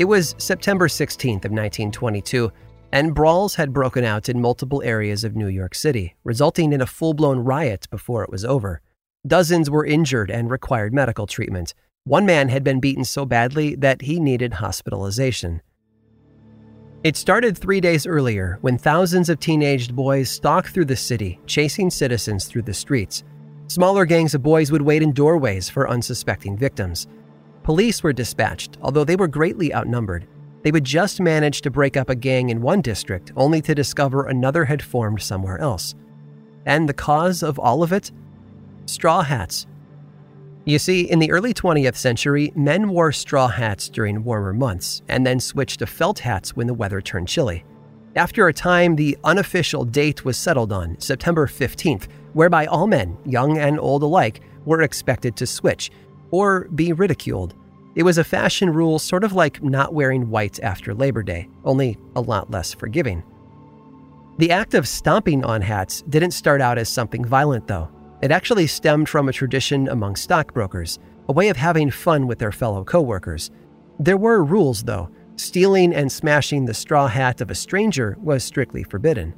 It was September 16th of 1922, and brawls had broken out in multiple areas of New York City, resulting in a full-blown riot before it was over. Dozens were injured and required medical treatment. One man had been beaten so badly that he needed hospitalization. It started three days earlier when thousands of teenaged boys stalked through the city, chasing citizens through the streets. Smaller gangs of boys would wait in doorways for unsuspecting victims. Police were dispatched, although they were greatly outnumbered. They would just manage to break up a gang in one district, only to discover another had formed somewhere else. And the cause of all of it? Straw hats. You see, in the early 20th century, men wore straw hats during warmer months and then switched to felt hats when the weather turned chilly. After a time, the unofficial date was settled on, September 15th, whereby all men, young and old alike, were expected to switch, or be ridiculed. It was a fashion rule sort of like not wearing white after Labor Day, only a lot less forgiving. The act of stomping on hats didn't start out as something violent, though. It actually stemmed from a tradition among stockbrokers, a way of having fun with their fellow coworkers. There were rules, though. Stealing and smashing the straw hat of a stranger was strictly forbidden.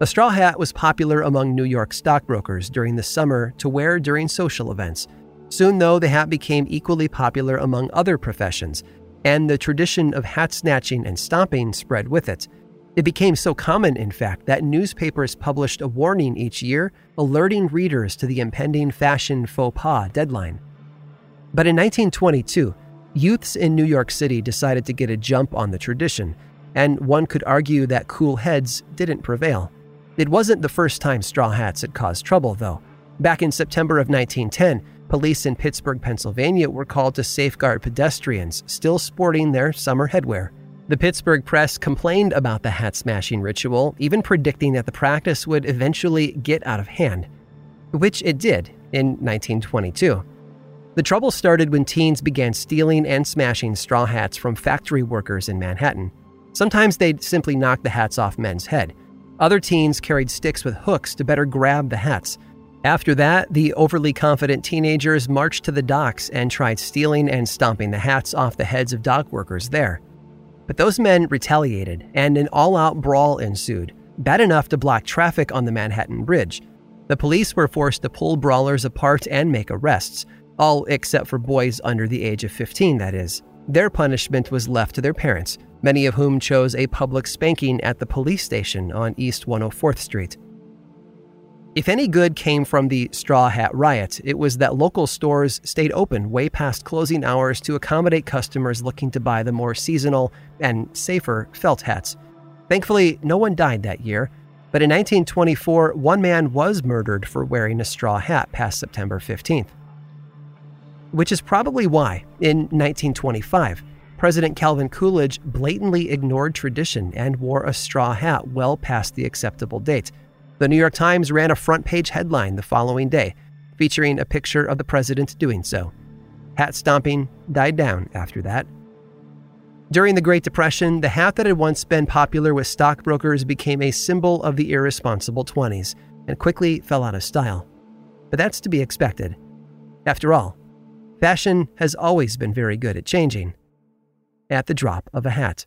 A straw hat was popular among New York stockbrokers during the summer to wear during social events, Soon, though, the hat became equally popular among other professions, and the tradition of hat snatching and stomping spread with it. It became so common, in fact, that newspapers published a warning each year alerting readers to the impending fashion faux pas deadline. But in 1922, youths in New York City decided to get a jump on the tradition, and one could argue that cool heads didn't prevail. It wasn't the first time straw hats had caused trouble, though. Back in September of 1910, Police in Pittsburgh, Pennsylvania were called to safeguard pedestrians still sporting their summer headwear. The Pittsburgh Press complained about the hat smashing ritual, even predicting that the practice would eventually get out of hand, which it did in 1922. The trouble started when teens began stealing and smashing straw hats from factory workers in Manhattan. Sometimes they'd simply knock the hats off men's head. Other teens carried sticks with hooks to better grab the hats, after that, the overly confident teenagers marched to the docks and tried stealing and stomping the hats off the heads of dock workers there. But those men retaliated, and an all out brawl ensued, bad enough to block traffic on the Manhattan Bridge. The police were forced to pull brawlers apart and make arrests, all except for boys under the age of 15, that is. Their punishment was left to their parents, many of whom chose a public spanking at the police station on East 104th Street. If any good came from the Straw Hat riot, it was that local stores stayed open way past closing hours to accommodate customers looking to buy the more seasonal and safer felt hats. Thankfully, no one died that year, but in 1924, one man was murdered for wearing a straw hat past September 15th. Which is probably why, in 1925, President Calvin Coolidge blatantly ignored tradition and wore a straw hat well past the acceptable date the New York Times ran a front page headline the following day, featuring a picture of the president doing so. Hat stomping died down after that. During the Great Depression, the hat that had once been popular with stockbrokers became a symbol of the irresponsible 20s and quickly fell out of style. But that's to be expected. After all, fashion has always been very good at changing at the drop of a hat.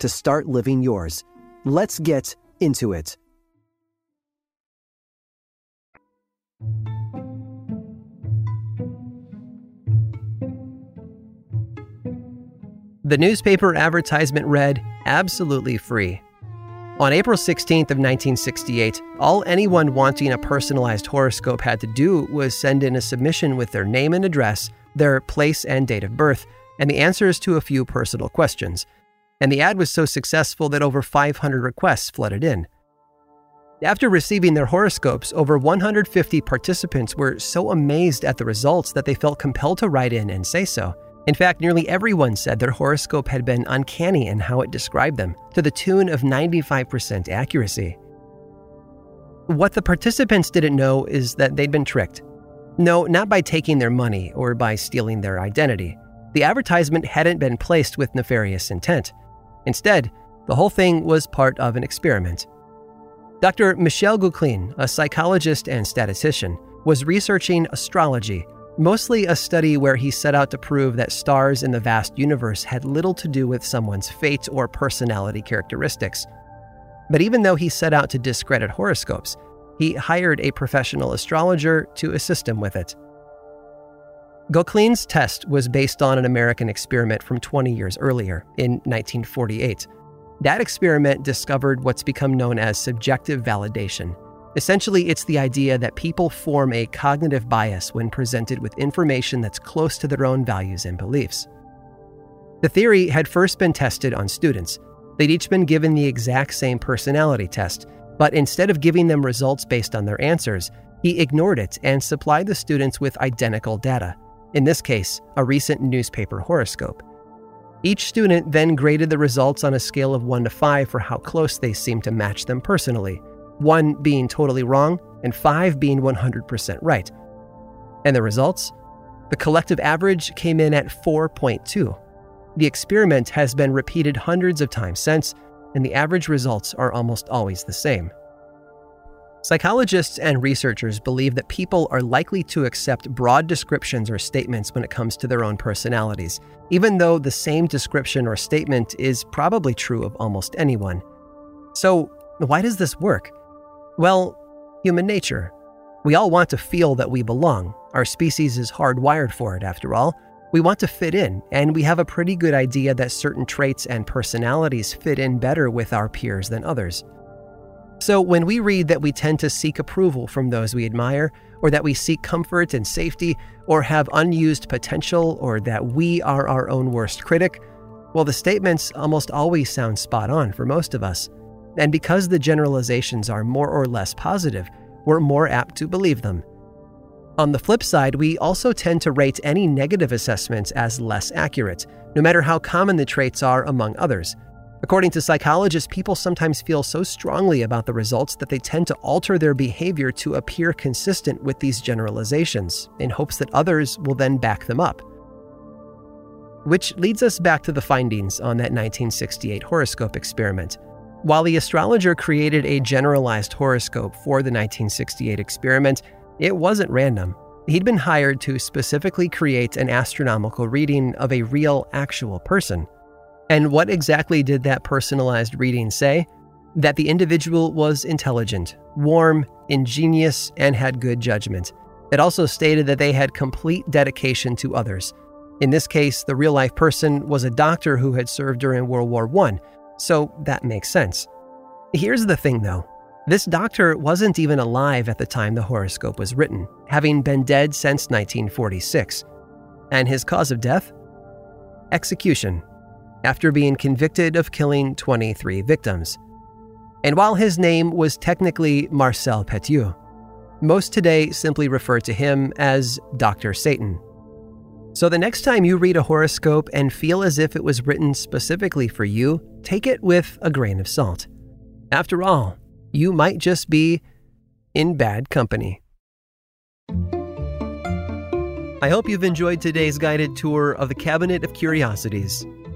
to start living yours. Let's get into it. The newspaper advertisement read, absolutely free. On April 16th of 1968, all anyone wanting a personalized horoscope had to do was send in a submission with their name and address, their place and date of birth, and the answers to a few personal questions. And the ad was so successful that over 500 requests flooded in. After receiving their horoscopes, over 150 participants were so amazed at the results that they felt compelled to write in and say so. In fact, nearly everyone said their horoscope had been uncanny in how it described them, to the tune of 95% accuracy. What the participants didn't know is that they'd been tricked. No, not by taking their money or by stealing their identity. The advertisement hadn't been placed with nefarious intent. Instead, the whole thing was part of an experiment. Dr. Michel Gauquelin, a psychologist and statistician, was researching astrology mostly a study where he set out to prove that stars in the vast universe had little to do with someone's fate or personality characteristics. But even though he set out to discredit horoscopes, he hired a professional astrologer to assist him with it. Gauquelin's test was based on an American experiment from 20 years earlier, in 1948. That experiment discovered what's become known as subjective validation Essentially, it's the idea that people form a cognitive bias when presented with information that's close to their own values and beliefs. The theory had first been tested on students. They'd each been given the exact same personality test, but instead of giving them results based on their answers, he ignored it and supplied the students with identical data, in this case, a recent newspaper horoscope. Each student then graded the results on a scale of 1 to 5 for how close they seemed to match them personally one being totally wrong and five being 100% right. And the results? The collective average came in at 4.2. The experiment has been repeated hundreds of times since, and the average results are almost always the same. Psychologists and researchers believe that people are likely to accept broad descriptions or statements when it comes to their own personalities, even though the same description or statement is probably true of almost anyone. So, why does this work? Well, human nature. We all want to feel that we belong. Our species is hardwired for it, after all. We want to fit in, and we have a pretty good idea that certain traits and personalities fit in better with our peers than others. So, when we read that we tend to seek approval from those we admire, or that we seek comfort and safety, or have unused potential, or that we are our own worst critic, well, the statements almost always sound spot on for most of us. And because the generalizations are more or less positive, we're more apt to believe them. On the flip side, we also tend to rate any negative assessments as less accurate, no matter how common the traits are among others. According to psychologists, people sometimes feel so strongly about the results that they tend to alter their behavior to appear consistent with these generalizations, in hopes that others will then back them up. Which leads us back to the findings on that 1968 horoscope experiment. While the astrologer created a generalized horoscope for the 1968 experiment, it wasn't random. He'd been hired to specifically create an astronomical reading of a real, actual person. And what exactly did that personalized reading say? That the individual was intelligent, warm, ingenious, and had good judgment. It also stated that they had complete dedication to others. In this case, the real life person was a doctor who had served during World War I, so that makes sense. Here's the thing though this doctor wasn't even alive at the time the horoscope was written, having been dead since 1946. And his cause of death? Execution, after being convicted of killing 23 victims. And while his name was technically Marcel Petiot, most today simply refer to him as Dr. Satan. So the next time you read a horoscope and feel as if it was written specifically for you, take it with a grain of salt. After all, you might just be in bad company. I hope you've enjoyed today's guided tour of the Cabinet of Curiosities.